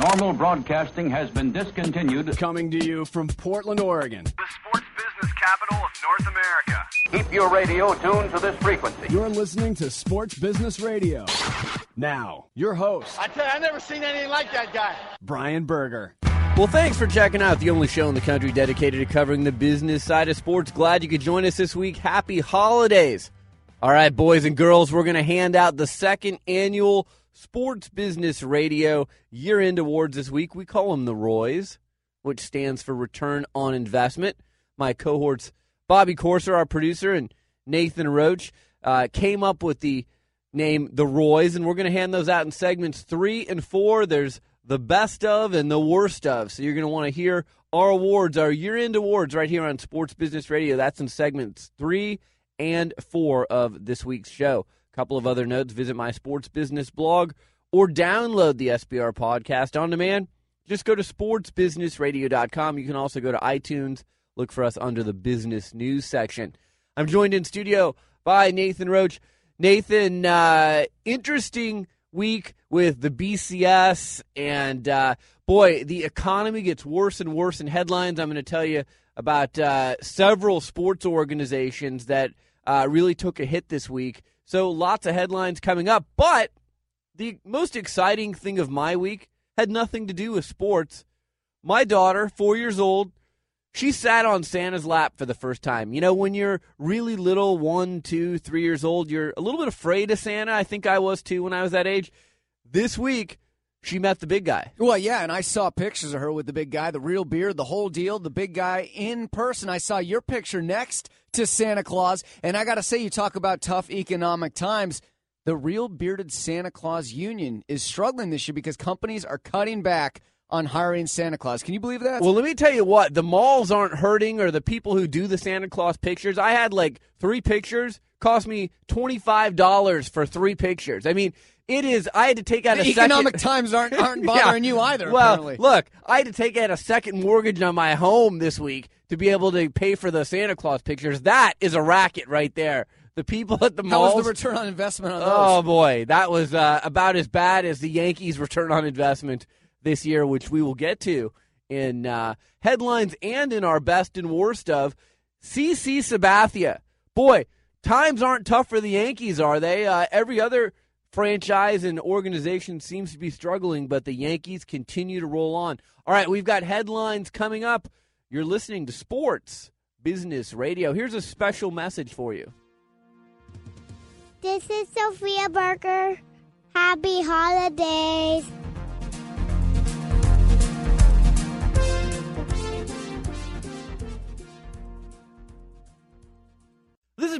Normal broadcasting has been discontinued. Coming to you from Portland, Oregon. The sports business capital of North America. Keep your radio tuned to this frequency. You're listening to Sports Business Radio. Now, your host, I tell you, I never seen anything like that guy. Brian Berger. Well, thanks for checking out the only show in the country dedicated to covering the business side of sports. Glad you could join us this week. Happy holidays. All right, boys and girls, we're going to hand out the second annual Sports Business Radio year end awards this week. We call them the Roys, which stands for Return on Investment. My cohorts, Bobby Corser, our producer, and Nathan Roach, uh, came up with the name the Roys, and we're going to hand those out in segments three and four. There's the best of and the worst of. So you're going to want to hear our awards, our year end awards, right here on Sports Business Radio. That's in segments three and four of this week's show. Couple of other notes visit my sports business blog or download the SBR podcast on demand. Just go to sportsbusinessradio.com. You can also go to iTunes, look for us under the business news section. I'm joined in studio by Nathan Roach. Nathan, uh, interesting week with the BCS, and uh, boy, the economy gets worse and worse in headlines. I'm going to tell you about uh, several sports organizations that uh, really took a hit this week. So lots of headlines coming up, but the most exciting thing of my week had nothing to do with sports. My daughter, four years old, she sat on Santa's lap for the first time. You know, when you're really little, one, two, three years old, you're a little bit afraid of Santa. I think I was too when I was that age. This week, she met the big guy. Well, yeah, and I saw pictures of her with the big guy, the real beard, the whole deal, the big guy in person. I saw your picture next to Santa Claus, and I got to say, you talk about tough economic times. The real bearded Santa Claus union is struggling this year because companies are cutting back on hiring Santa Claus. Can you believe that? Well, let me tell you what, the malls aren't hurting or the people who do the Santa Claus pictures. I had like three pictures, cost me $25 for three pictures. I mean, it is. I had to take out the a economic second, times aren't aren't bothering Yeah. you either. Well, apparently. look, I had to take out a second mortgage on my home this week to be able to pay for the Santa Claus pictures. That is a racket right there. The people at the mall. how was the return on investment on those? Oh boy, that was uh, about as bad as the Yankees' return on investment this year, which we will get to in uh, headlines and in our best and worst of. CC Sabathia, boy, times aren't tough for the Yankees, are they? Uh, every other franchise and organization seems to be struggling, but the Yankees continue to roll on. All right, we've got headlines coming up. You're listening to Sports Business Radio. Here's a special message for you. This is Sophia Barker. Happy holidays.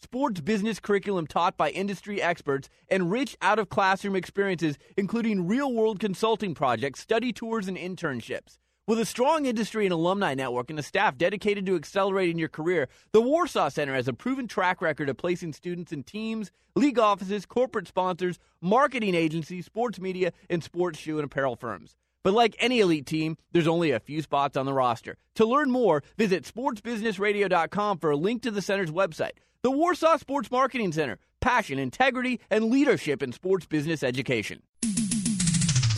sports business curriculum taught by industry experts, and rich out of classroom experiences, including real world consulting projects, study tours, and internships. With a strong industry and alumni network and a staff dedicated to accelerating your career, the Warsaw Center has a proven track record of placing students in teams, league offices, corporate sponsors, marketing agencies, sports media, and sports shoe and apparel firms. But like any elite team, there's only a few spots on the roster. To learn more, visit sportsbusinessradio.com for a link to the center's website. The Warsaw Sports Marketing Center, passion, integrity, and leadership in sports business education.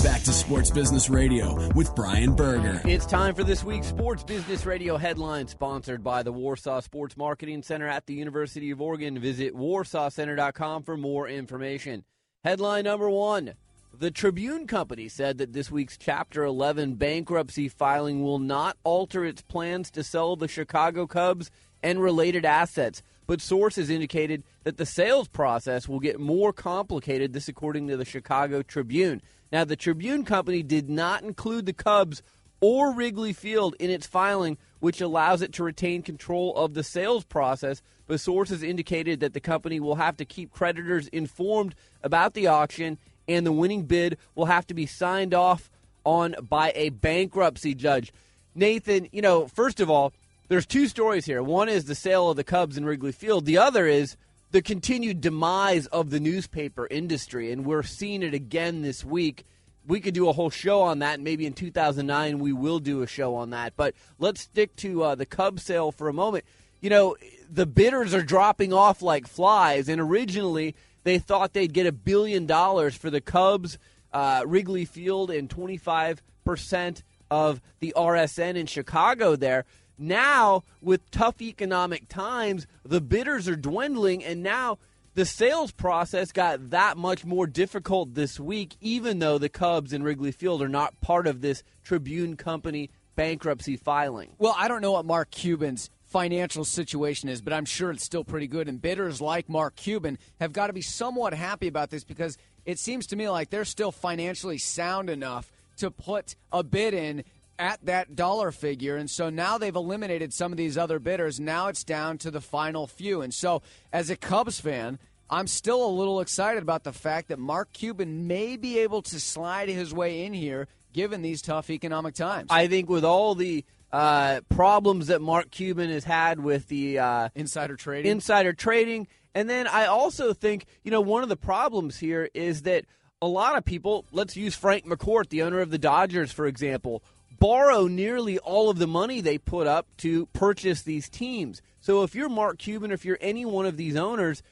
Back to Sports Business Radio with Brian Berger. It's time for this week's Sports Business Radio headline, sponsored by the Warsaw Sports Marketing Center at the University of Oregon. Visit warsawcenter.com for more information. Headline number one The Tribune Company said that this week's Chapter 11 bankruptcy filing will not alter its plans to sell the Chicago Cubs and related assets. But sources indicated that the sales process will get more complicated, this according to the Chicago Tribune. Now, the Tribune Company did not include the Cubs or Wrigley Field in its filing, which allows it to retain control of the sales process. But sources indicated that the company will have to keep creditors informed about the auction, and the winning bid will have to be signed off on by a bankruptcy judge. Nathan, you know, first of all, there's two stories here. One is the sale of the Cubs in Wrigley Field. The other is the continued demise of the newspaper industry, and we're seeing it again this week. We could do a whole show on that, maybe in 2009 we will do a show on that. But let's stick to uh, the Cubs sale for a moment. You know, the bidders are dropping off like flies, and originally they thought they'd get a billion dollars for the Cubs, uh, Wrigley Field, and 25 percent of the RSN in Chicago there. Now, with tough economic times, the bidders are dwindling, and now the sales process got that much more difficult this week, even though the Cubs and Wrigley Field are not part of this Tribune Company bankruptcy filing. Well, I don't know what Mark Cuban's financial situation is, but I'm sure it's still pretty good. And bidders like Mark Cuban have got to be somewhat happy about this because it seems to me like they're still financially sound enough to put a bid in at that dollar figure. And so now they've eliminated some of these other bidders. Now it's down to the final few. And so, as a Cubs fan, I'm still a little excited about the fact that Mark Cuban may be able to slide his way in here given these tough economic times. I think with all the uh, problems that Mark Cuban has had with the uh, insider trading, insider trading, and then I also think you know one of the problems here is that a lot of people, let's use Frank McCourt, the owner of the Dodgers, for example, borrow nearly all of the money they put up to purchase these teams. So if you're Mark Cuban, if you're any one of these owners,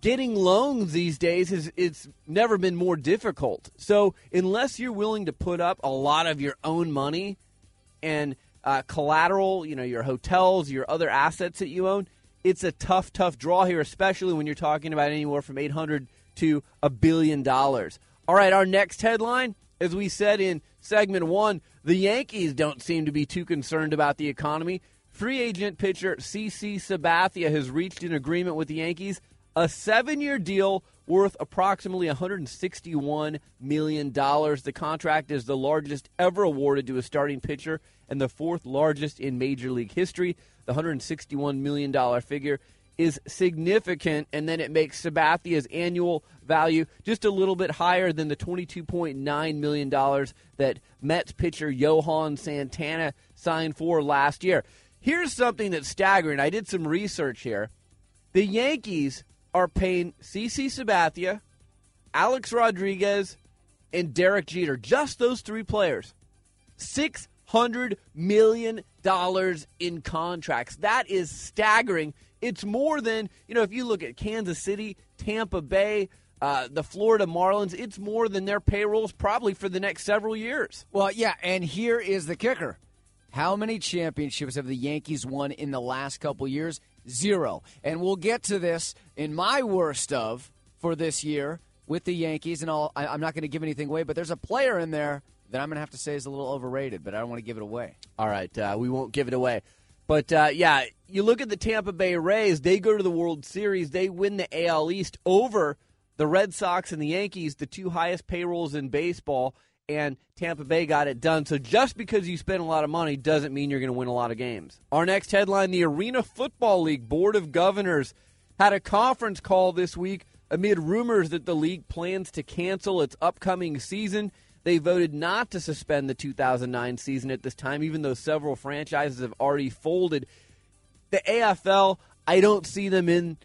getting loans these days is it's never been more difficult. So unless you're willing to put up a lot of your own money and uh, collateral, you know, your hotels, your other assets that you own, it's a tough, tough draw here, especially when you're talking about anywhere from 800 to a billion dollars. All right, our next headline, as we said in segment one, the Yankees don't seem to be too concerned about the economy. Free agent pitcher CC Sabathia has reached an agreement with the Yankees, a seven-year deal worth approximately $161 million. The contract is the largest ever awarded to a starting pitcher and the fourth largest in Major League history. The $161 million figure is significant, and then it makes Sabathia's annual value just a little bit higher than the $22.9 million that Mets pitcher Johan Santana signed for last year. Here's something that's staggering. I did some research here. The Yankees are paying CC Sabathia, Alex Rodriguez, and Derek Jeter, just those three players, $600 million in contracts. That is staggering it's more than, you know, if you look at Kansas City, Tampa Bay, uh, the Florida Marlins, it's more than their payrolls probably for the next several years. Well, yeah, and here is the kicker. How many championships have the Yankees won in the last couple years? Zero. And we'll get to this in my worst of for this year with the Yankees, and I'll, I'm not going to give anything away, but there's a player in there that I'm going to have to say is a little overrated, but I don't want to give it away. All right, uh, we won't give it away. But uh, yeah, you look at the Tampa Bay Rays, they go to the World Series, they win the AL East over the Red Sox and the Yankees, the two highest payrolls in baseball, and Tampa Bay got it done. So just because you spend a lot of money doesn't mean you're going to win a lot of games. Our next headline the Arena Football League Board of Governors had a conference call this week amid rumors that the league plans to cancel its upcoming season. They voted not to suspend the 2009 season at this time, even though several franchises have already folded. The AFL, I don't see them in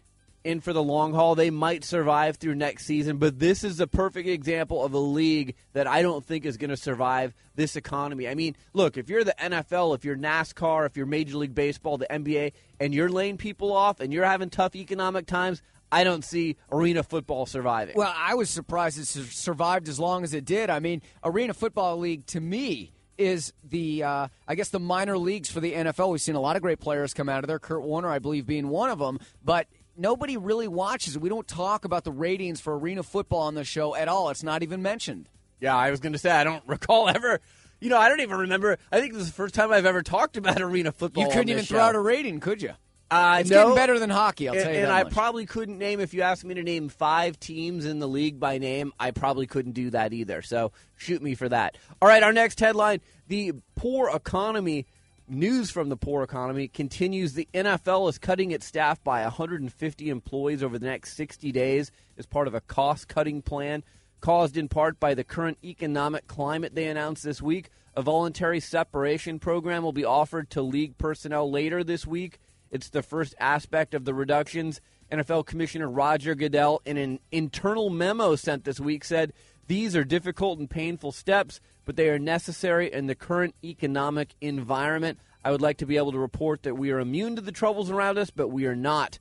in for the long haul. They might survive through next season, but this is a perfect example of a league that I don't think is going to survive this economy. I mean, look, if you're the NFL, if you're NASCAR, if you're Major League Baseball, the NBA, and you're laying people off and you're having tough economic times, I don't see arena football surviving. Well, I was surprised it survived as long as it did. I mean, arena football league to me is the uh, I guess the minor leagues for the NFL. We've seen a lot of great players come out of there. Kurt Warner, I believe, being one of them. But nobody really watches. We don't talk about the ratings for arena football on the show at all. It's not even mentioned. Yeah, I was going to say I don't recall ever. You know, I don't even remember. I think this is the first time I've ever talked about arena football. You couldn't even show. throw out a rating, could you? Uh, it's no. getting better than hockey. I'll and, tell you and I much. probably couldn't name if you asked me to name five teams in the league by name. I probably couldn't do that either. So shoot me for that. All right, our next headline: the poor economy. News from the poor economy continues. The NFL is cutting its staff by 150 employees over the next 60 days as part of a cost cutting plan caused in part by the current economic climate they announced this week. A voluntary separation program will be offered to league personnel later this week. It's the first aspect of the reductions. NFL Commissioner Roger Goodell, in an internal memo sent this week, said these are difficult and painful steps, but they are necessary in the current economic environment. I would like to be able to report that we are immune to the troubles around us, but we are not.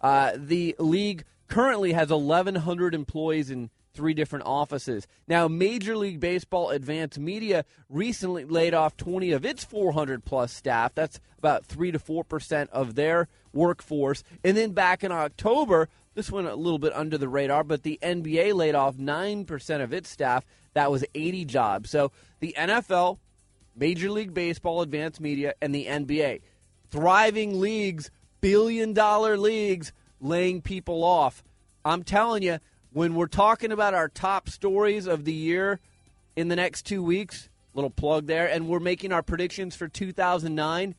Uh, the league currently has 1,100 employees in three different offices. Now, Major League Baseball Advanced Media recently laid off 20 of its 400 plus staff. That's about 3 to 4% of their workforce. And then back in October, this went a little bit under the radar, but the NBA laid off 9% of its staff. That was 80 jobs. So the NFL, Major League Baseball, Advanced Media, and the NBA, thriving leagues, billion dollar leagues, laying people off. I'm telling you, when we're talking about our top stories of the year in the next two weeks, little plug there, and we're making our predictions for 2009,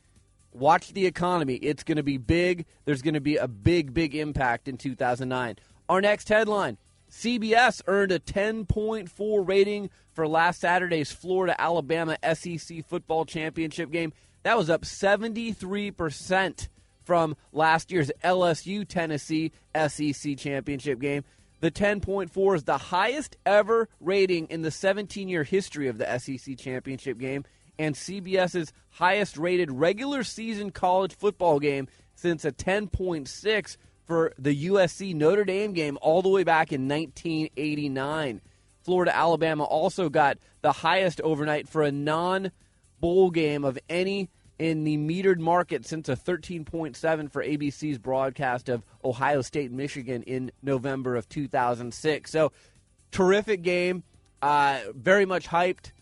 watch the economy. It's going to be big. There's going to be a big, big impact in 2009. Our next headline CBS earned a 10.4 rating for last Saturday's Florida Alabama SEC football championship game. That was up 73% from last year's LSU Tennessee SEC championship game. The 10.4 is the highest ever rating in the 17 year history of the SEC championship game and CBS's highest rated regular season college football game since a 10.6 for the USC Notre Dame game all the way back in 1989. Florida Alabama also got the highest overnight for a non bowl game of any in the metered market since a 13.7 for ABC's broadcast of Ohio State Michigan in November of 2006. So, terrific game. Uh, very much hyped.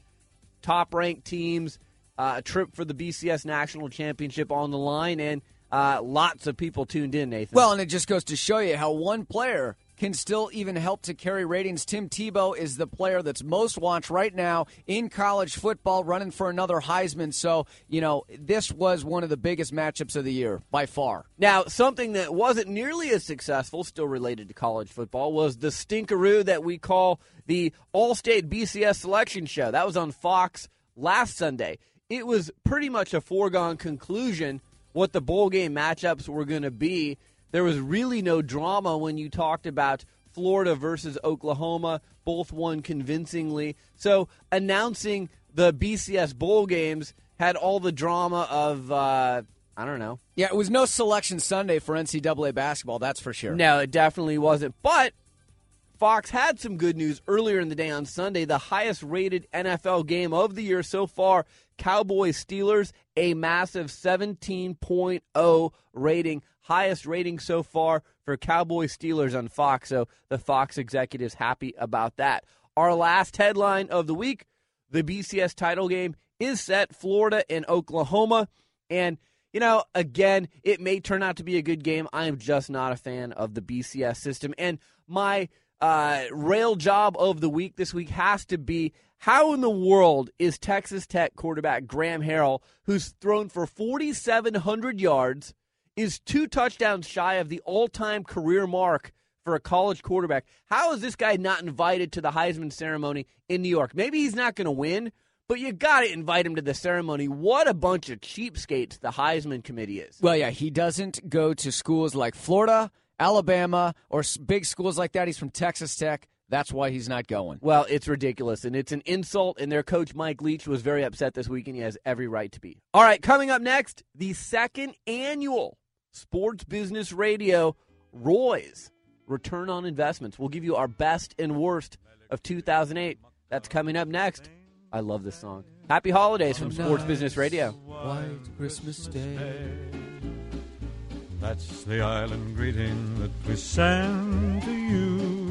Top ranked teams. Uh, a trip for the BCS National Championship on the line, and uh, lots of people tuned in, Nathan. Well, and it just goes to show you how one player can still even help to carry ratings. Tim Tebow is the player that's most watched right now in college football, running for another Heisman. So, you know, this was one of the biggest matchups of the year by far. Now, something that wasn't nearly as successful, still related to college football, was the stinkeroo that we call the All State BCS Selection Show. That was on Fox last Sunday. It was pretty much a foregone conclusion what the bowl game matchups were going to be there was really no drama when you talked about Florida versus Oklahoma. Both won convincingly. So announcing the BCS bowl games had all the drama of. Uh, I don't know. Yeah, it was no selection Sunday for NCAA basketball, that's for sure. No, it definitely wasn't. But Fox had some good news earlier in the day on Sunday. The highest rated NFL game of the year so far Cowboys Steelers, a massive 17.0 rating highest rating so far for Cowboys Steelers on Fox. So the Fox executives happy about that. Our last headline of the week the BCS title game is set Florida and Oklahoma. And, you know, again, it may turn out to be a good game. I am just not a fan of the BCS system. And my uh, rail job of the week this week has to be how in the world is Texas Tech quarterback Graham Harrell, who's thrown for 4,700 yards, is two touchdowns shy of the all time career mark for a college quarterback. How is this guy not invited to the Heisman ceremony in New York? Maybe he's not going to win, but you got to invite him to the ceremony. What a bunch of cheapskates the Heisman committee is. Well, yeah, he doesn't go to schools like Florida, Alabama, or big schools like that. He's from Texas Tech. That's why he's not going. Well, it's ridiculous, and it's an insult, and their coach, Mike Leach, was very upset this week, and he has every right to be. All right, coming up next, the second annual Sports Business Radio, Roy's Return on Investments. We'll give you our best and worst of 2008. That's coming up next. I love this song. Happy holidays from Sports Business Radio. White Christmas Day. That's the island greeting that we send to you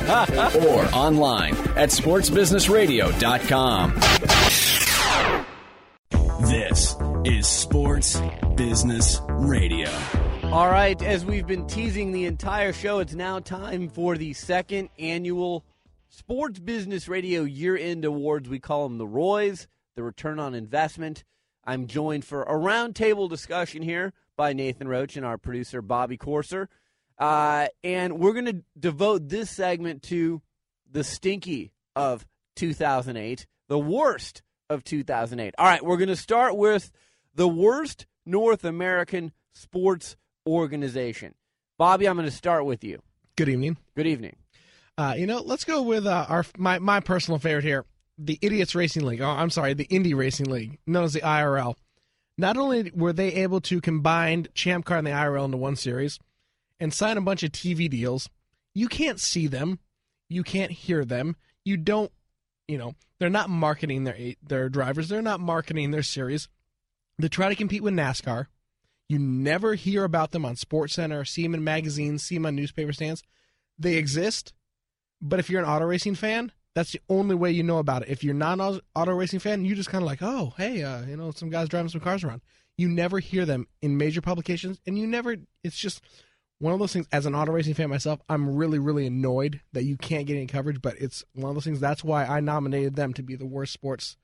or online at sportsbusinessradio.com. This is Sports Business Radio. All right, as we've been teasing the entire show, it's now time for the second annual Sports Business Radio Year End Awards. We call them the Roys, the Return on Investment. I'm joined for a roundtable discussion here by Nathan Roach and our producer, Bobby Corser. Uh, and we're going to devote this segment to the stinky of 2008, the worst of 2008. All right, we're going to start with the worst North American sports organization. Bobby, I'm going to start with you. Good evening. Good evening. Uh, you know, let's go with uh, our my my personal favorite here, the Idiots Racing League. Oh, I'm sorry, the Indy Racing League, known as the IRL. Not only were they able to combine Champ Car and the IRL into one series and sign a bunch of TV deals, you can't see them, you can't hear them, you don't, you know, they're not marketing their their drivers, they're not marketing their series. They try to compete with NASCAR. You never hear about them on Sports Center, see them in magazines, see them on newspaper stands. They exist, but if you're an auto racing fan, that's the only way you know about it. If you're not an auto racing fan, you just kind of like, oh, hey, uh, you know, some guys driving some cars around. You never hear them in major publications, and you never. It's just one of those things. As an auto racing fan myself, I'm really, really annoyed that you can't get any coverage. But it's one of those things. That's why I nominated them to be the worst sports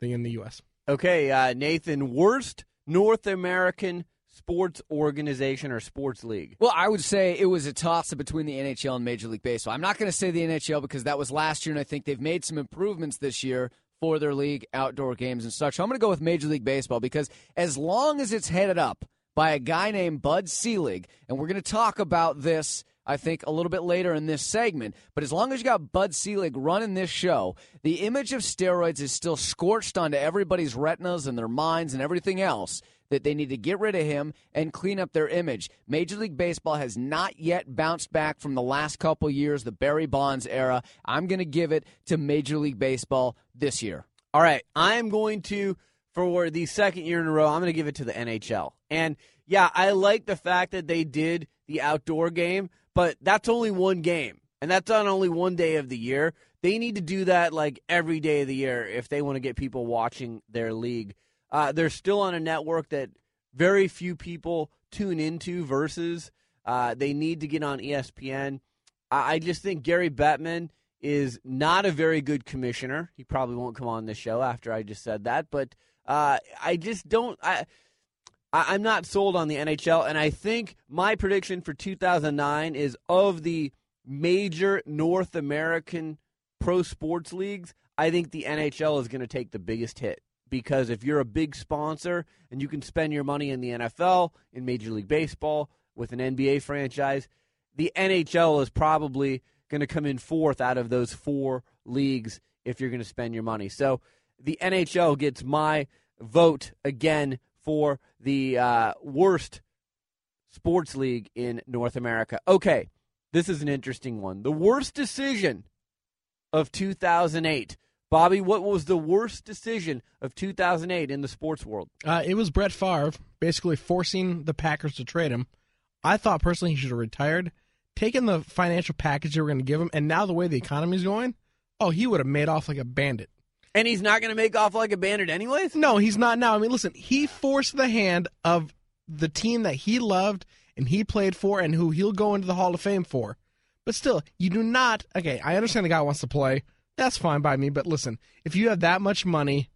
thing in the U.S. Okay, uh, Nathan, worst North American sports organization or sports league? Well, I would say it was a toss up between the NHL and Major League Baseball. I'm not going to say the NHL because that was last year, and I think they've made some improvements this year for their league, outdoor games, and such. So I'm going to go with Major League Baseball because as long as it's headed up by a guy named Bud Selig, and we're going to talk about this. I think a little bit later in this segment. But as long as you got Bud Selig running this show, the image of steroids is still scorched onto everybody's retinas and their minds and everything else that they need to get rid of him and clean up their image. Major League Baseball has not yet bounced back from the last couple years, the Barry Bonds era. I'm going to give it to Major League Baseball this year. All right, I am going to for the second year in a row. I'm going to give it to the NHL. And yeah, I like the fact that they did the outdoor game, but that's only one game. And that's on only one day of the year. They need to do that like every day of the year if they want to get people watching their league. Uh, they're still on a network that very few people tune into versus uh, they need to get on ESPN. I, I just think Gary Bettman is not a very good commissioner. He probably won't come on this show after I just said that, but uh, I just don't. I, I I'm not sold on the NHL, and I think my prediction for 2009 is of the major North American pro sports leagues. I think the NHL is going to take the biggest hit because if you're a big sponsor and you can spend your money in the NFL, in Major League Baseball, with an NBA franchise, the NHL is probably going to come in fourth out of those four leagues if you're going to spend your money. So the NHL gets my vote again for the uh, worst sports league in North America. Okay, this is an interesting one. The worst decision of 2008. Bobby, what was the worst decision of 2008 in the sports world? Uh, it was Brett Favre basically forcing the Packers to trade him. I thought personally he should have retired, taken the financial package they were going to give him, and now the way the economy's going, oh, he would have made off like a bandit. And he's not going to make off like a bandit anyways? No, he's not now. I mean, listen, he forced the hand of the team that he loved and he played for and who he'll go into the Hall of Fame for. But still, you do not. Okay, I understand the guy wants to play. That's fine by me. But listen, if you have that much money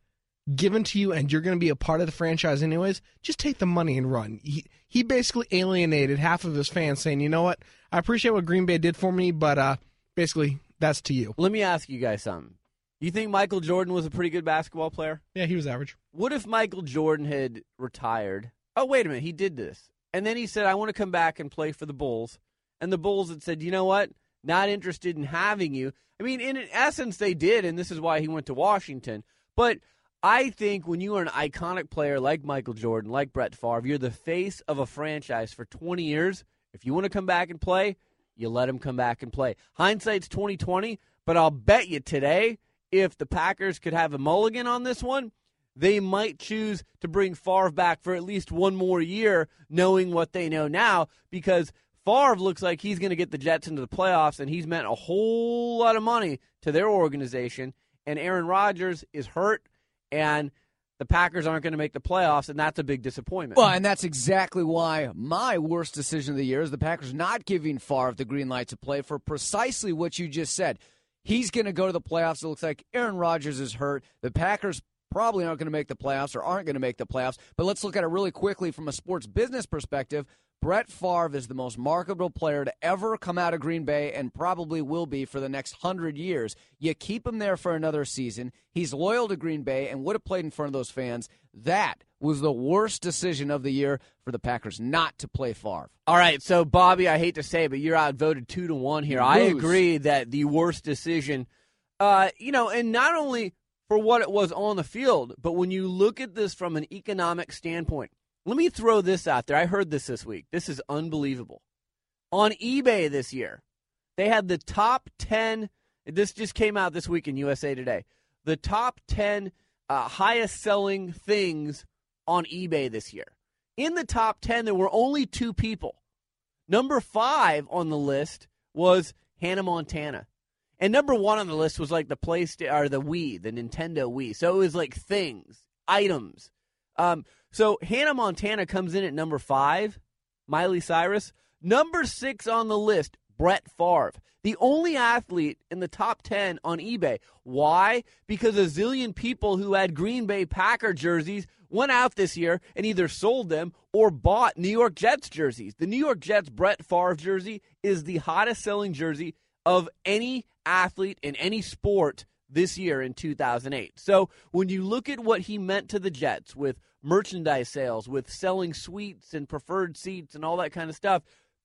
given to you and you're going to be a part of the franchise anyways, just take the money and run. He, he basically alienated half of his fans saying, you know what? I appreciate what Green Bay did for me, but uh, basically, that's to you. Let me ask you guys something. You think Michael Jordan was a pretty good basketball player? Yeah, he was average. What if Michael Jordan had retired? Oh, wait a minute, he did this. And then he said, I want to come back and play for the Bulls. And the Bulls had said, you know what? not interested in having you. I mean, in essence, they did, and this is why he went to Washington. But I think when you are an iconic player like Michael Jordan, like Brett Favre, you're the face of a franchise for 20 years. If you want to come back and play, you let him come back and play. Hindsight's 2020, but I'll bet you today, if the Packers could have a mulligan on this one, they might choose to bring Favre back for at least one more year, knowing what they know now, because Favre looks like he's going to get the Jets into the playoffs, and he's meant a whole lot of money to their organization. And Aaron Rodgers is hurt, and the Packers aren't going to make the playoffs, and that's a big disappointment. Well, and that's exactly why my worst decision of the year is the Packers not giving Favre the green light to play for precisely what you just said. He's going to go to the playoffs. It looks like Aaron Rodgers is hurt. The Packers probably aren't going to make the playoffs or aren't going to make the playoffs. But let's look at it really quickly from a sports business perspective. Brett Favre is the most marketable player to ever come out of Green Bay and probably will be for the next hundred years. You keep him there for another season. He's loyal to Green Bay and would have played in front of those fans. That was the worst decision of the year for the Packers not to play Favre. All right, so Bobby, I hate to say, it, but you're outvoted two to one here. I agree that the worst decision, uh, you know, and not only for what it was on the field, but when you look at this from an economic standpoint, let me throw this out there. I heard this this week. This is unbelievable. On eBay this year, they had the top 10. This just came out this week in USA Today. The top 10 uh, highest selling things on eBay this year. In the top 10, there were only two people. Number five on the list was Hannah Montana. And number one on the list was like the PlayStation or the Wii, the Nintendo Wii. So it was like things, items. Um, so Hannah Montana comes in at number five, Miley Cyrus. Number six on the list, Brett Favre, the only athlete in the top 10 on eBay. Why? Because a zillion people who had Green Bay Packer jerseys went out this year and either sold them or bought New York Jets jerseys. The New York Jets Brett Favre jersey is the hottest selling jersey of any athlete in any sport this year in 2008. So when you look at what he meant to the Jets with merchandise sales, with selling suites and preferred seats and all that kind of stuff,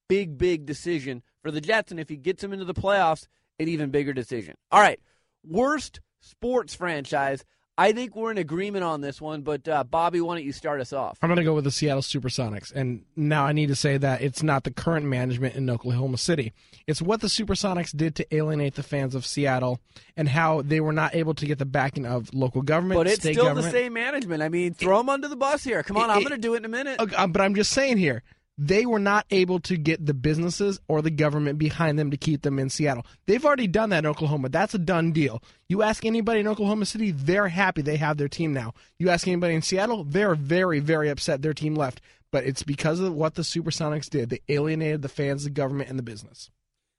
big, big decision for the Jets. And if he gets them into the playoffs, an even bigger decision. All right, worst sports franchise. I think we're in agreement on this one, but uh, Bobby, why don't you start us off? I'm going to go with the Seattle Supersonics. And now I need to say that it's not the current management in Oklahoma City. It's what the Supersonics did to alienate the fans of Seattle and how they were not able to get the backing of local government. But it's state still government. the same management. I mean, throw them under the bus here. Come on, It- I'm going to do it in a minute. Uh, but I'm just saying here, they were not able to get the businesses or the government behind them to keep them in Seattle. They've already done that in Oklahoma. That's a done deal. You ask anybody in Oklahoma City, they're happy they have their team now. You ask anybody in Seattle, they're very, very upset their team left. But it's because of what the Supersonics did. They alienated the fans, the government, and the business.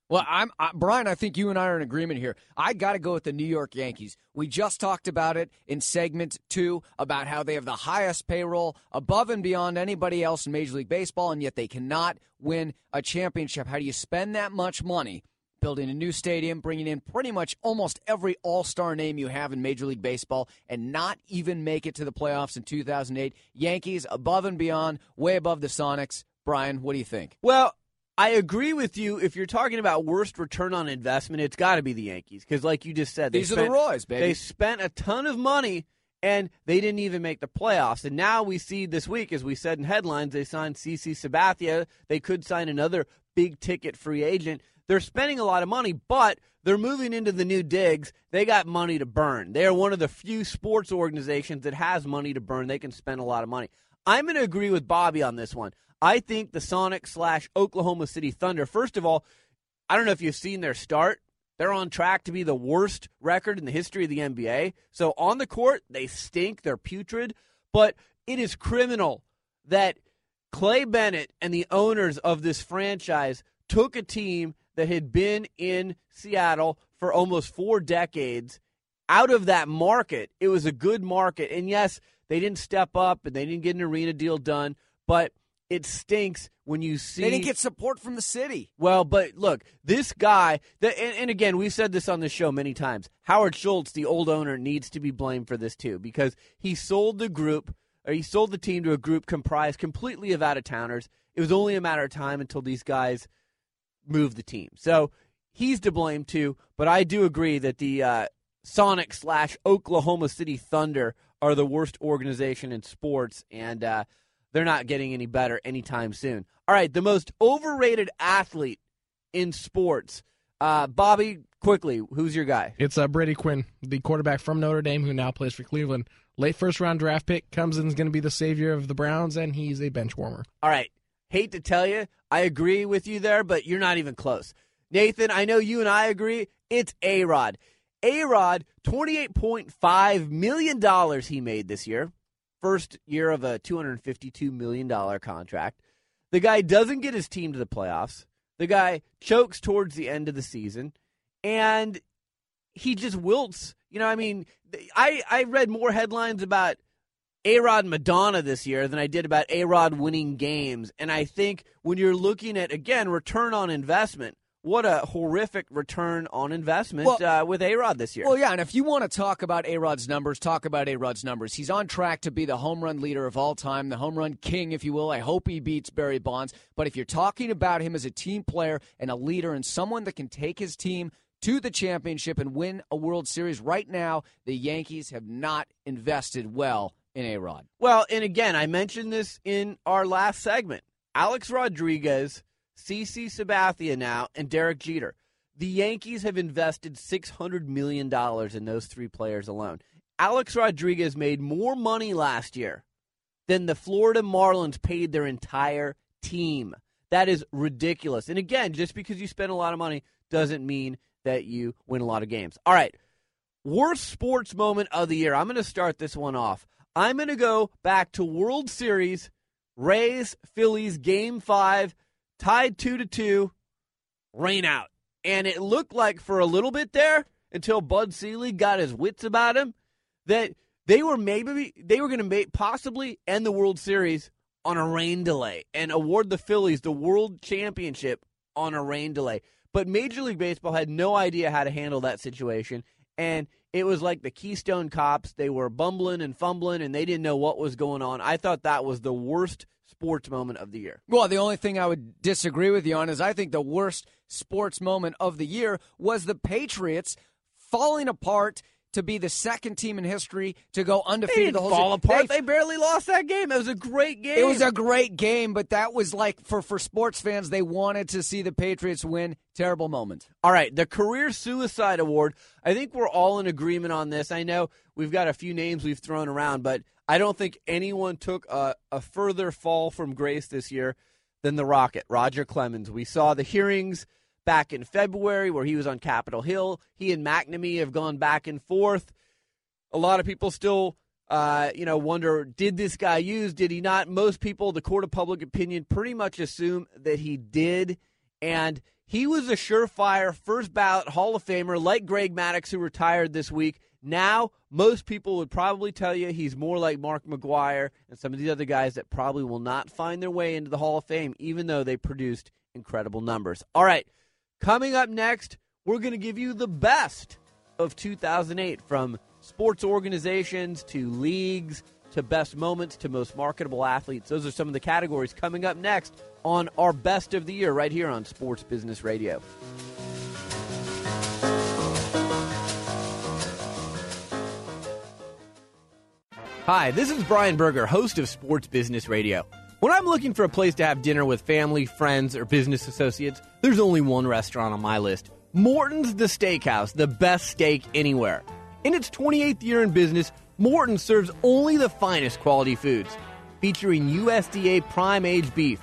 Well, I'm I, Brian. I think you and I are in agreement here. I got to go with the New York Yankees. We just talked about it in segment two about how they have the highest payroll above and beyond anybody else in Major League Baseball, and yet they cannot win a championship. How do you spend that much money? Building a new stadium, bringing in pretty much almost every all star name you have in Major League Baseball, and not even make it to the playoffs in 2008. Yankees above and beyond, way above the Sonics. Brian, what do you think? Well, I agree with you. If you're talking about worst return on investment, it's got to be the Yankees because, like you just said, they These are the Royals, baby. They spent a ton of money and they didn't even make the playoffs. And now we see this week, as we said in headlines, they signed CC Sabathia. They could sign another big ticket free agent. They're spending a lot of money, but they're moving into the new digs. They got money to burn. They are one of the few sports organizations that has money to burn. They can spend a lot of money. I'm going to agree with Bobby on this one. I think the Sonic slash Oklahoma City Thunder, first of all, I don't know if you've seen their start. They're on track to be the worst record in the history of the NBA. So on the court, they stink. They're putrid. But it is criminal that Clay Bennett and the owners of this franchise took a team that had been in Seattle for almost four decades out of that market. It was a good market. And yes, they didn't step up and they didn't get an arena deal done, but it stinks when you see They didn't get support from the city. well, but look, this guy, the, and, and again, we've said this on the show many times. Howard Schultz, the old owner, needs to be blamed for this too because he sold the group, or he sold the team to a group comprised completely of out of towners. It was only a matter of time until these guys moved the team. So he's to blame too. But I do agree that the uh, Sonic slash Oklahoma City Thunder are the worst organization in sports, and uh, they're not getting any better anytime soon. All right, the most overrated athlete in sports. Uh, Bobby, quickly, who's your guy? It's uh, Brady Quinn, the quarterback from Notre Dame who now plays for Cleveland. Late first round draft pick comes in is going to be the savior of the Browns, and he's a bench warmer. All right, hate to tell you, I agree with you there, but you're not even close. Nathan, I know you and I agree. It's A Rod. A Rod, $28.5 million he made this year. First year of a $252 million contract. The guy doesn't get his team to the playoffs. The guy chokes towards the end of the season. And he just wilts. You know, I mean, I, I read more headlines about A Rod Madonna this year than I did about A Rod winning games. And I think when you're looking at, again, return on investment, what a horrific return on investment Well- uh, with A Rod this year. Well, yeah, and if you want to talk about A Rod's numbers, talk about A Rod's numbers. He's on track to be the home run leader of all time, the home run king, if you will. I hope he beats Barry Bonds. But if you're talking about him as a team player and a leader and someone that can take his team to the championship and win a World Series, right now, the Yankees have not invested well in A Rod. Well, and again, I mentioned this in our last segment. Alex Rodriguez, CC Sabathia now, and Derek Jeter. The Yankees have invested $600 million in those three players alone. Alex Rodriguez made more money last year than the Florida Marlins paid their entire team. That is ridiculous. And again, just because you spend a lot of money doesn't mean that you win a lot of games. All right. Worst sports moment of the year. I'm going to start this one off. I'm going to go back to World Series, Rays, Phillies, game five, tied two to two, rain out. And it looked like for a little bit there, until Bud Selig got his wits about him, that they were maybe they were going to possibly end the World Series on a rain delay and award the Phillies the World Championship on a rain delay. But Major League Baseball had no idea how to handle that situation, and it was like the Keystone Cops. They were bumbling and fumbling, and they didn't know what was going on. I thought that was the worst sports moment of the year. Well, the only thing I would disagree with you on is I think the worst sports moment of the year was the Patriots falling apart to be the second team in history to go They undefeated didn't the whole fall season. apart. They- They barely lost that game. It was a great game. it was a great game, but that was like for for sports fans, they wanted to see the Patriots win. Terrible moment. All right, the Career Suicide Award. I think we're all in agreement on this. I know we've got a few names we've thrown around, but I don't think anyone took a, a further fall from grace this year than the Rocket, Roger Clemens. We saw the hearings back in February where he was on Capitol Hill. He and McNamee have gone back and forth. A lot of people still, uh, you know, wonder did this guy use? Did he not? Most people, the court of public opinion, pretty much assume that he did, and he was a surefire first ballot Hall of Famer, like Greg Maddux, who retired this week. Now, most people would probably tell you he's more like Mark McGwire and some of these other guys that probably will not find their way into the Hall of Fame, even though they produced incredible numbers. All right, coming up next, we're going to give you the best of 2008 from sports organizations to leagues to best moments to most marketable athletes. Those are some of the categories coming up next on our best of the year right here on Sports Business Radio. Hi, this is Brian Berger, host of Sports Business Radio. When I'm looking for a place to have dinner with family, friends, or business associates, there's only one restaurant on my list Morton's the Steakhouse, the best steak anywhere. In its 28th year in business, Morton serves only the finest quality foods, featuring USDA prime aged beef,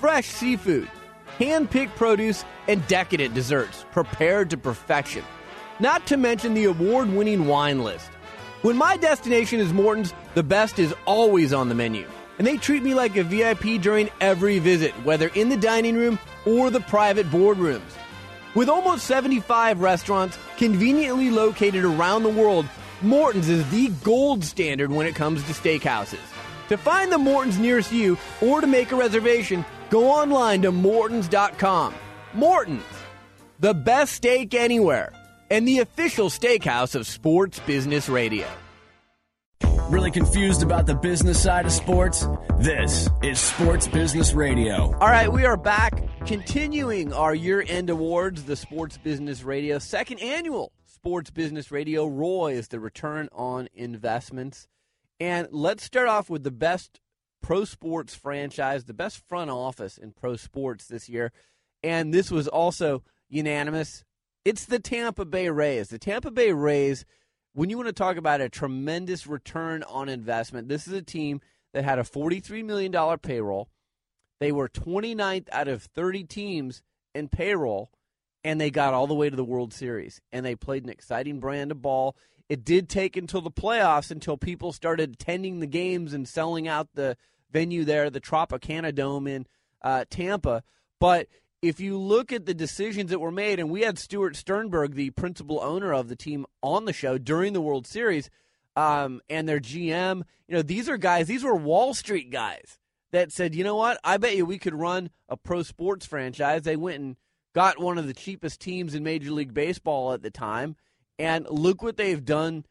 fresh seafood, hand picked produce, and decadent desserts prepared to perfection. Not to mention the award winning wine list. When my destination is Morton's, the best is always on the menu. And they treat me like a VIP during every visit, whether in the dining room or the private boardrooms. With almost 75 restaurants conveniently located around the world, Morton's is the gold standard when it comes to steakhouses. To find the Morton's nearest you or to make a reservation, go online to Mortons.com. Morton's, the best steak anywhere, and the official steakhouse of Sports Business Radio. Really confused about the business side of sports? This is Sports Business Radio. All right, we are back. continuing our year end awards, the Sports Business Radio, second annual Sports Business Radio. Roy is the return on investments. And let's start off with the best pro sports franchise, the best front office in pro sports this year. And this was also unanimous. It's the Tampa Bay Rays. The Tampa Bay Rays, when you want to talk about a tremendous return on investment, this is a team that had a $43 million payroll. They were 29th out of 30 teams in payroll, and they got all the way to the World Series. And they played an exciting brand of ball. It did take until the playoffs until people started attending the games and selling out the venue there, the Tropicana Dome in uh, Tampa. But if you look at the decisions that were made, and we had Stuart Sternberg, the principal owner of the team, on the show during the World Series, um, and their GM, you know, these are guys, these were Wall Street guys that said, you know what, I bet you we could run a pro sports franchise. They went and got one of the cheapest teams in Major League Baseball at the time, and look what they've done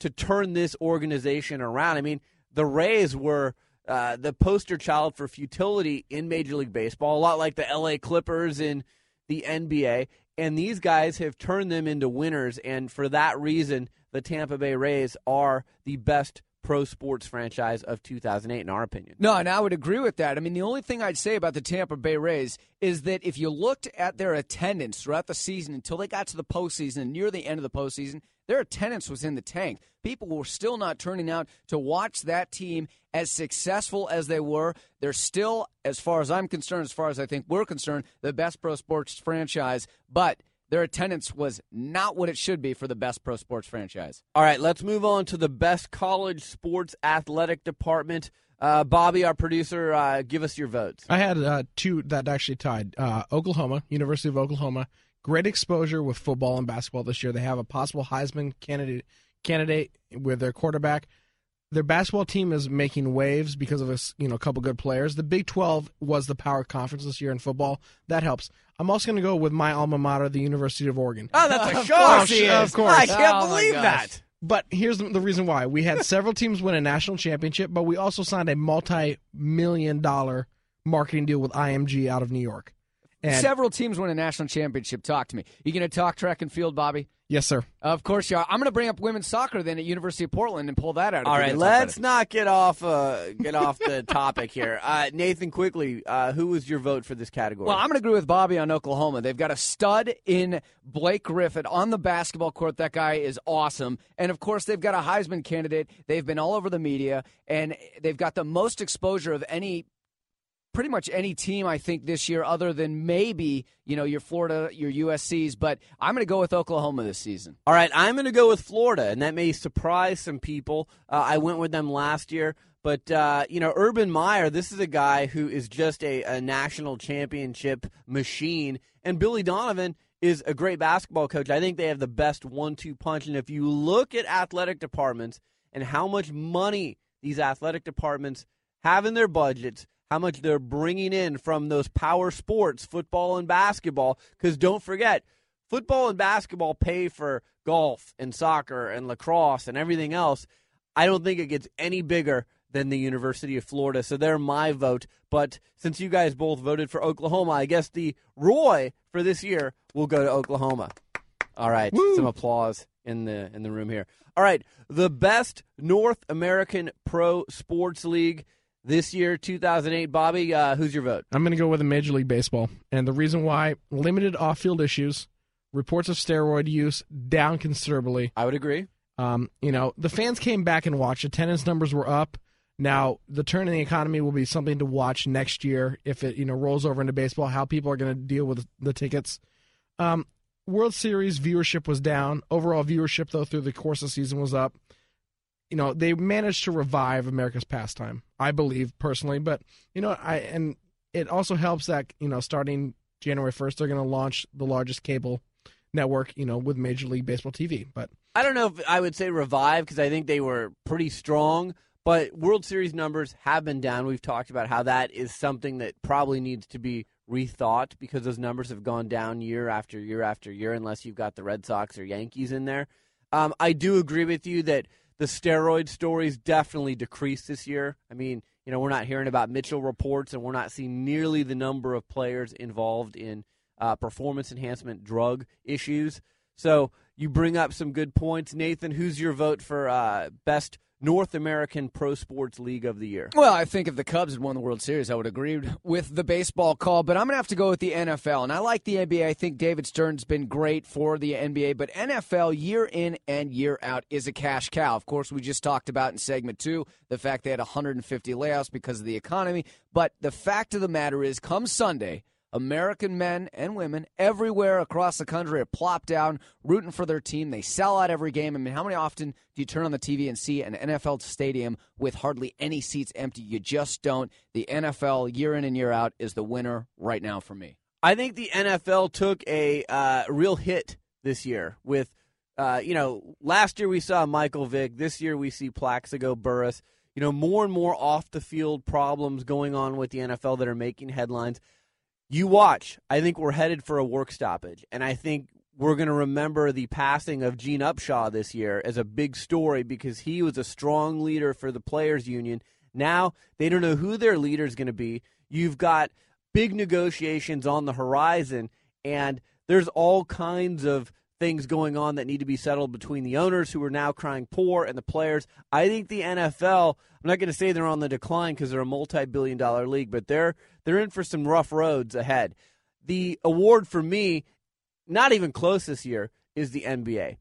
to turn this organization around. I mean, the Rays were uh, the poster child for futility in Major League Baseball, a lot like the LA Clippers in the NBA. And these guys have turned them into winners. And for that reason, the Tampa Bay Rays are the best pro sports franchise of 2008, in our opinion. No, and I would agree with that. I mean, the only thing I'd say about the Tampa Bay Rays is that if you looked at their attendance throughout the season until they got to the postseason and near the end of the postseason, their attendance was in the tank. People were still not turning out to watch that team as successful as they were. They're still, as far as I'm concerned, as far as I think we're concerned, the best pro sports franchise, but their attendance was not what it should be for the best pro sports franchise. All right, let's move on to the best college sports athletic department. Uh, Bobby, our producer, uh, give us your votes. I had uh, two that actually tied. Uh, Oklahoma, University of Oklahoma, great exposure with football and basketball this year. They have a possible Heisman candidate candidate with their quarterback. Their basketball team is making waves because of a you know a couple good players. The Big Twelve was the power conference this year in football. That helps. I'm also going to go with my alma mater, the University of Oregon. Oh, that's a Of shock. course he Of course. I can't Oh, believe that. But here's the, the reason why. We had several teams win a national championship, but we also signed a multi-million dollar marketing deal with IMG out of New York. And Several teams win a national championship. Talk to me. You going to talk track and field, Bobby? Yes, sir. Of course you are. I'm going to bring up women's soccer then at University of Portland and pull that out. if All you're right, gonna talk about let's not get off uh, get off the topic here. Uh, Nathan, quickly, uh, who was your vote for this category? Well, I'm going to agree with Bobby on Oklahoma. They've got a stud in Blake Griffin on the basketball court. That guy is awesome. And of course, they've got a Heisman candidate. They've been all over the media, and they've got the most exposure of any. Pretty much any team, I think, this year, other than maybe you know your Florida, your USC's, but I'm going to go with Oklahoma this season. All right, I'm going to go with Florida, and that may surprise some people. Uh, I went with them last year, but uh, you know, Urban Meyer, this is a guy who is just a, a national championship machine, and Billy Donovan is a great basketball coach. I think they have the best one-two punch, and if you look at athletic departments and how much money these athletic departments have in their budgets, how much they're bringing in from those power sports, football and basketball. Because don't forget, football and basketball pay for golf and soccer and lacrosse and everything else. I don't think it gets any bigger than the University of Florida. So they're my vote. But since you guys both voted for Oklahoma, I guess the Roy for this year will go to Oklahoma. All right, some applause in the in the room here. All right, the best North American pro sports league this year, 2008. Bobby, uh, who's your vote? I'm going to go with a Major League Baseball. And the reason why limited off field issues, reports of steroid use down considerably. I would agree. Um, you know, the fans came back and watched. Attendance numbers were up. Now, the turn in the economy will be something to watch next year if it, you know, rolls over into baseball, how people are going to deal with the tickets. Um, World Series viewership was down. Overall viewership, though, through the course of the season was up. You know, they managed to revive America's pastime, I believe personally. But you know, I and it also helps that you know, starting January first, they're going to launch the largest cable network, you know, with Major League Baseball TV. But I don't know if I would say revive because I think they were pretty strong, but World Series numbers have been down. We've talked about how that is something that probably needs to be rethought because those numbers have gone down year after year after year unless you've got the Red Sox or Yankees in there. Um, I do agree with you that the steroid stories definitely decreased this year. I mean, you know, we're not hearing about Mitchell reports, and we're not seeing nearly the number of players involved in uh, performance enhancement drug issues. So you bring up some good points, Nathan. Who's your vote for uh, best North American Pro Sports League of the Year? Well, I think if the Cubs had won the World Series, I would agree with the baseball call, but I'm going to have to go with the NFL. And I like the NBA. I think David Stern's been great for the NBA, but NFL year in and year out is a cash cow. Of course, we just talked about in segment two the fact they had 150 layoffs because of the economy. But the fact of the matter is, come Sunday, American men and women everywhere across the country are plopped down, rooting for their team. They sell out every game. I mean, how many often do you turn on the TV and see an NFL stadium with hardly any seats empty? You just don't. The NFL, year in and year out, is the winner right now for me. I think the NFL took a uh, real hit this year with, uh, you know, last year we saw Michael Vick. This year we see Plaxico Burress. You know, more and more off the field problems going on with the NFL that are making headlines you watch. I think we're headed for a work stoppage, and I think we're going to remember the passing of Gene Upshaw this year as a big story because he was a strong leader for the players union. Now they don't know who their leader is going to be. You've got big negotiations on the horizon, and there's all kinds of things going on that need to be settled between the owners who are now crying poor and the players. I think the NFL, I'm not going to say they're on the decline because they're a multi-billion dollar league, but they're they're in for some rough roads ahead. The award for me, not even close this year, is the NBA.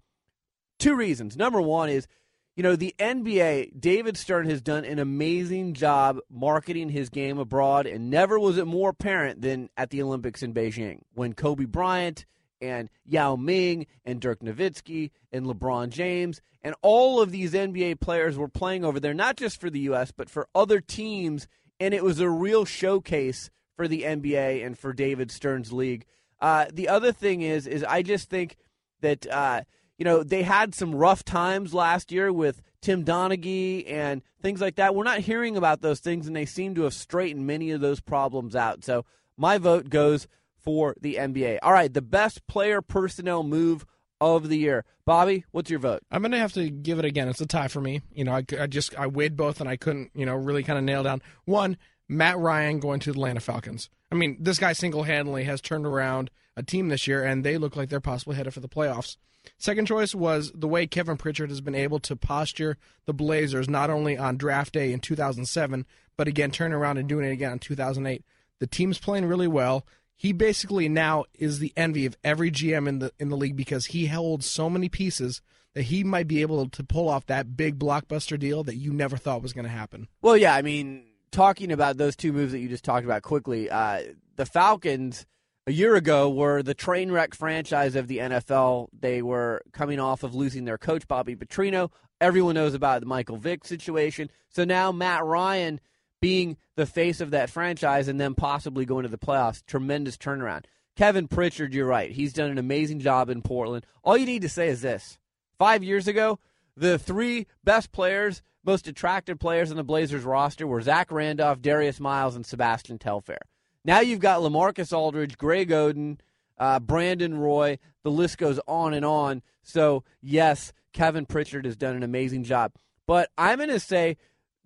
Two reasons. Number one is, you know, the NBA, David Stern has done an amazing job marketing his game abroad, and never was it more apparent than at the Olympics in Beijing when Kobe Bryant and Yao Ming and Dirk Nowitzki and LeBron James and all of these NBA players were playing over there, not just for the U.S., but for other teams. And it was a real showcase for the NBA and for David Stern's league. Uh, the other thing is, is I just think that uh, you know they had some rough times last year with Tim Donaghy and things like that. We're not hearing about those things, and they seem to have straightened many of those problems out. So my vote goes for the NBA. All right, the best player personnel move of the year. Bobby, what's your vote? I'm going to have to give it again. It's a tie for me. You know, I, I just I weighed both and I couldn't, you know, really kind of nail down one. Matt Ryan going to the Atlanta Falcons. I mean, this guy single-handedly has turned around a team this year, and they look like they're possibly headed for the playoffs. Second choice was the way Kevin Pritchard has been able to posture the Blazers not only on draft day in 2007, but again turn around and doing it again in 2008. The team's playing really well he basically now is the envy of every GM in the in the league because he holds so many pieces that he might be able to pull off that big blockbuster deal that you never thought was going to happen. Well, yeah, I mean, talking about those two moves that you just talked about quickly, uh, the Falcons a year ago were the train wreck franchise of the NFL. They were coming off of losing their coach Bobby Petrino. Everyone knows about the Michael Vick situation. So now Matt Ryan being the face of that franchise and then possibly going to the playoffs. Tremendous turnaround. Kevin Pritchard, you're right. He's done an amazing job in Portland. All you need to say is this five years ago, the three best players, most attractive players on the Blazers roster were Zach Randolph, Darius Miles, and Sebastian Telfair. Now you've got LaMarcus Aldridge, Greg Oden, uh, Brandon Roy. The list goes on and on. So, yes, Kevin Pritchard has done an amazing job. But I'm going to say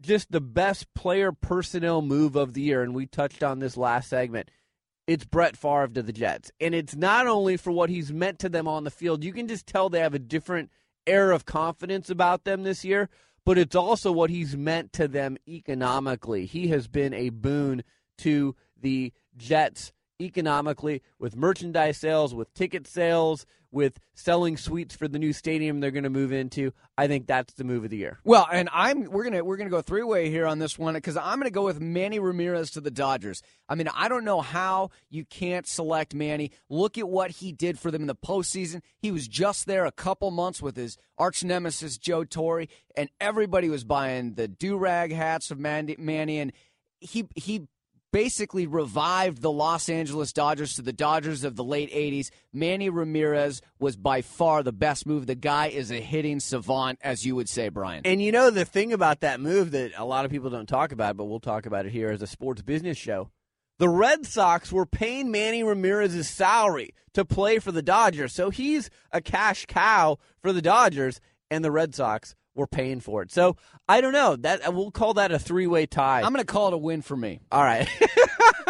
just the best player personnel move of the year, and we touched on this last segment. It's Brett Favre to the Jets. And it's not only for what he's meant to them on the field, you can just tell they have a different air of confidence about them this year, but it's also what he's meant to them economically. He has been a boon to the Jets economically with merchandise sales, with ticket sales, with selling suites for the new stadium they're going to move into. I think that's the move of the year. Well, and I'm we're gonna we're gonna go three way here on this one because I'm gonna go with Manny Ramirez to the Dodgers. I mean, I don't know how you can't select Manny. Look at what he did for them in the postseason. He was just there a couple months with his arch nemesis Joe Torre, and everybody was buying the do rag hats of Manny, Manny and he he basically revived the Los Angeles Dodgers to the Dodgers of the late 80s. Manny Ramirez was by far the best move. The guy is a hitting savant, as you would say, Brian. And you know, the thing about that move that a lot of people don't talk about, but we'll talk about it here as a sports business show. The Red Sox were paying Manny Ramirez's salary to play for the Dodgers. So he's a cash cow for the Dodgers, and the Red Sox we're paying for it. So I don't know. That we'll call that a three way tie. I'm going to call it a win for me. All right.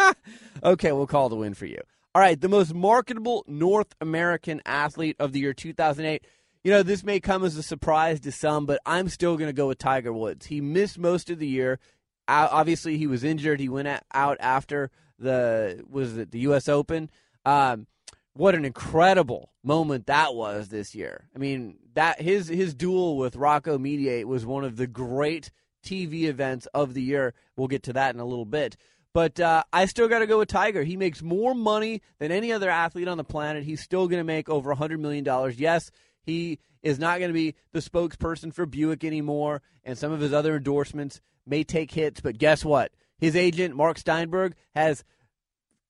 okay, we'll call it a win for you. All right, the most marketable North American athlete of the year 2008. You know, this may come as a surprise to some, but I'm still going to go with Tiger Woods. He missed most of the year. Obviously, he was injured. He went out after the was it the U.S. Open. Um, what an incredible moment that was this year. I mean, that his his duel with Rocco Mediate was one of the great TV events of the year. We'll get to that in a little bit. But uh, I still got to go with Tiger. He makes more money than any other athlete on the planet. He's still going to make over $100 million. Yes, he is not going to be the spokesperson for Buick anymore, and some of his other endorsements may take hits. But guess what? His agent, Mark Steinberg, has –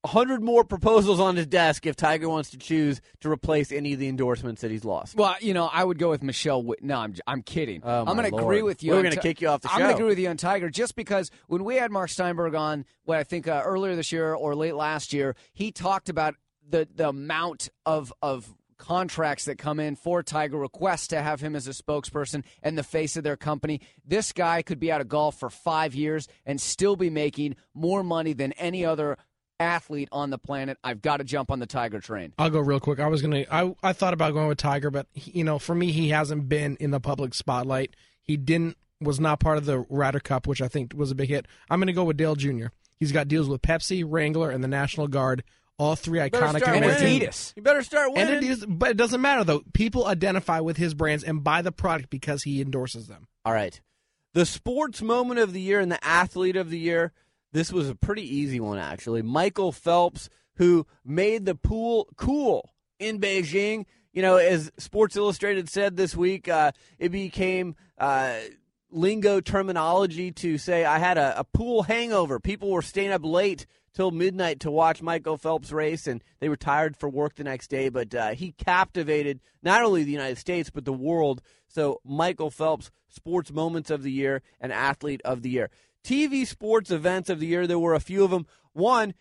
100 more proposals on his desk if Tiger wants to choose to replace any of the endorsements that he's lost. Well, you know, I would go with Michelle. No, I'm, I'm kidding. Oh, I'm going to agree with you. We're going to kick you off the show. I'm going to agree with you on Tiger just because when we had Mark Steinberg on, what I think uh, earlier this year or late last year, he talked about the the amount of of contracts that come in for Tiger requests to have him as a spokesperson and the face of their company. This guy could be out of golf for five years and still be making more money than any other athlete on the planet. I've got to jump on the Tiger train. I'll go real quick. I was gonna. I I thought about going with Tiger, but you know, for me, he hasn't been in the public spotlight. He didn't was not part of the Ryder Cup, which I think was a big hit. I'm gonna go with Dale Jr. He's got deals with Pepsi, Wrangler, and the National Guard. All three iconic and. Adidas. You better start winning. And Adidas, but it doesn't matter though. People identify with his brands and buy the product because he endorses them. All right. The sports moment of the year and the athlete of the year. This was a pretty easy one, actually. Michael Phelps, who made the pool cool in Beijing. You know, as Sports Illustrated said this week, uh, it became uh, lingo terminology to say I had a, a pool hangover. People were staying up late till midnight to watch Michael Phelps race, and they were tired for work the next day. But uh, he captivated not only the United States but the world. So Michael Phelps, sports moments of the year and athlete of the year. TV sports events of the year. There were a few of them. One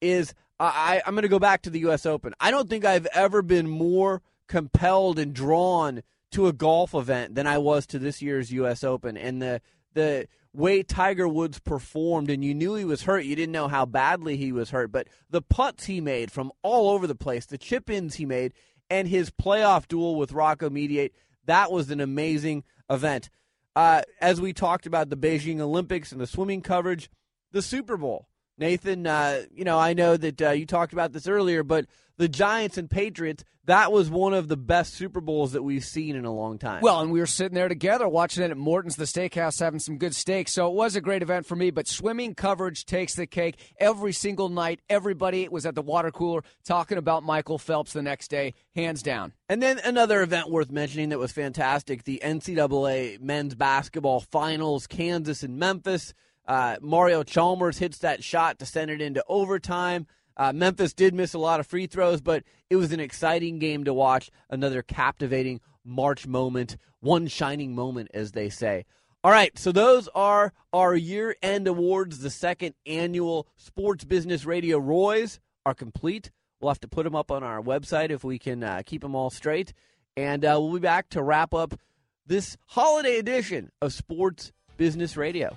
is I, I'm going to go back to the U.S. Open. I don't think I've ever been more compelled and drawn to a golf event than I was to this year's U.S. Open, and the the way Tiger Woods performed, and you knew he was hurt. You didn't know how badly he was hurt, but the putts he made from all over the place, the chip ins he made, and his playoff duel with Rocco Mediate, that was an amazing event. Uh, as we talked about the Beijing Olympics and the swimming coverage, the Super Bowl. Nathan, uh, you know, I know that uh, you talked about this earlier, but the Giants and Patriots, that was one of the best Super Bowls that we've seen in a long time. Well, and we were sitting there together watching it at Morton's, the steakhouse, having some good steaks. So it was a great event for me, but swimming coverage takes the cake. Every single night, everybody was at the water cooler talking about Michael Phelps the next day, hands down. And then another event worth mentioning that was fantastic the NCAA men's basketball finals, Kansas and Memphis. Uh, Mario Chalmers hits that shot to send it into overtime. Uh, Memphis did miss a lot of free throws, but it was an exciting game to watch. Another captivating March moment, one shining moment, as they say. All right, so those are our year end awards. The second annual Sports Business Radio Roys are complete. We'll have to put them up on our website if we can uh, keep them all straight. And uh, we'll be back to wrap up this holiday edition of Sports Business Radio.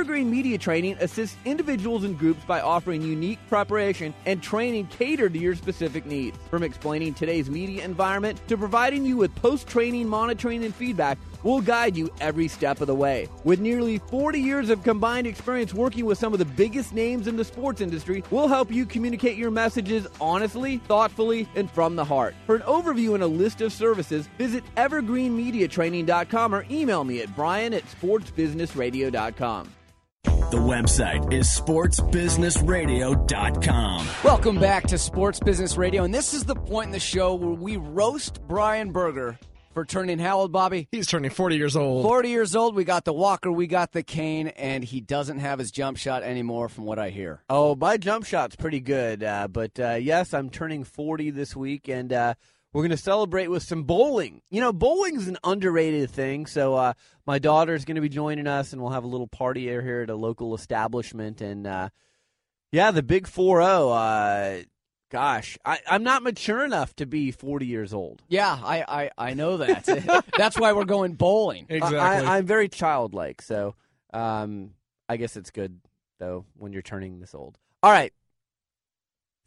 Media Training assists individuals and groups by offering unique preparation and training catered to your specific needs. From explaining today's media environment to providing you with post training monitoring and feedback, we'll guide you every step of the way. With nearly 40 years of combined experience working with some of the biggest names in the sports industry, we'll help you communicate your messages honestly, thoughtfully, and from the heart. For an overview and a list of services, visit evergreenmediatraining.com or email me at brian at sportsbusinessradio.com. The website is sportsbusinessradio.com. Welcome back to Sports Business Radio, and this is the point in the show where we roast Brian Berger for turning how old, Bobby? He's turning 40 years old. 40 years old. We got the walker, we got the cane, and he doesn't have his jump shot anymore, from what I hear. Oh, my jump shot's pretty good. Uh, but uh, yes, I'm turning 40 this week, and uh, we're going to celebrate with some bowling. You know, bowling's an underrated thing. So uh, my daughter's going to be joining us, and we'll have a little party here at a local establishment. And uh, yeah, the big 4 0. Uh, gosh, I, I'm not mature enough to be 40 years old. Yeah, I, I, I know that. That's why we're going bowling. Exactly. I, I'm very childlike, so um, I guess it's good though when you're turning this old. All right,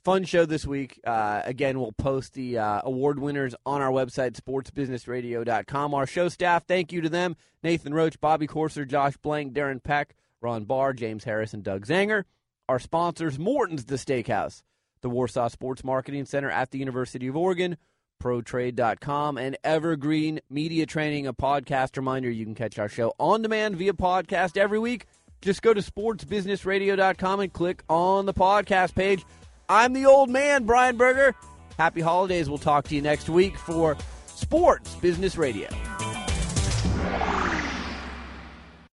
fun show this week. Uh, again, we'll post the uh, award winners on our website, sportsbusinessradio.com. Our show staff, thank you to them: Nathan Roach, Bobby Corser, Josh Blank, Darren Peck, Ron Barr, James Harris, and Doug Zanger. Our sponsors: Morton's The Steakhouse, the Warsaw Sports Marketing Center at the University of Oregon. ProTrade.com and Evergreen Media Training, a podcast reminder. You can catch our show on demand via podcast every week. Just go to sportsbusinessradio.com and click on the podcast page. I'm the old man, Brian Berger. Happy holidays. We'll talk to you next week for Sports Business Radio.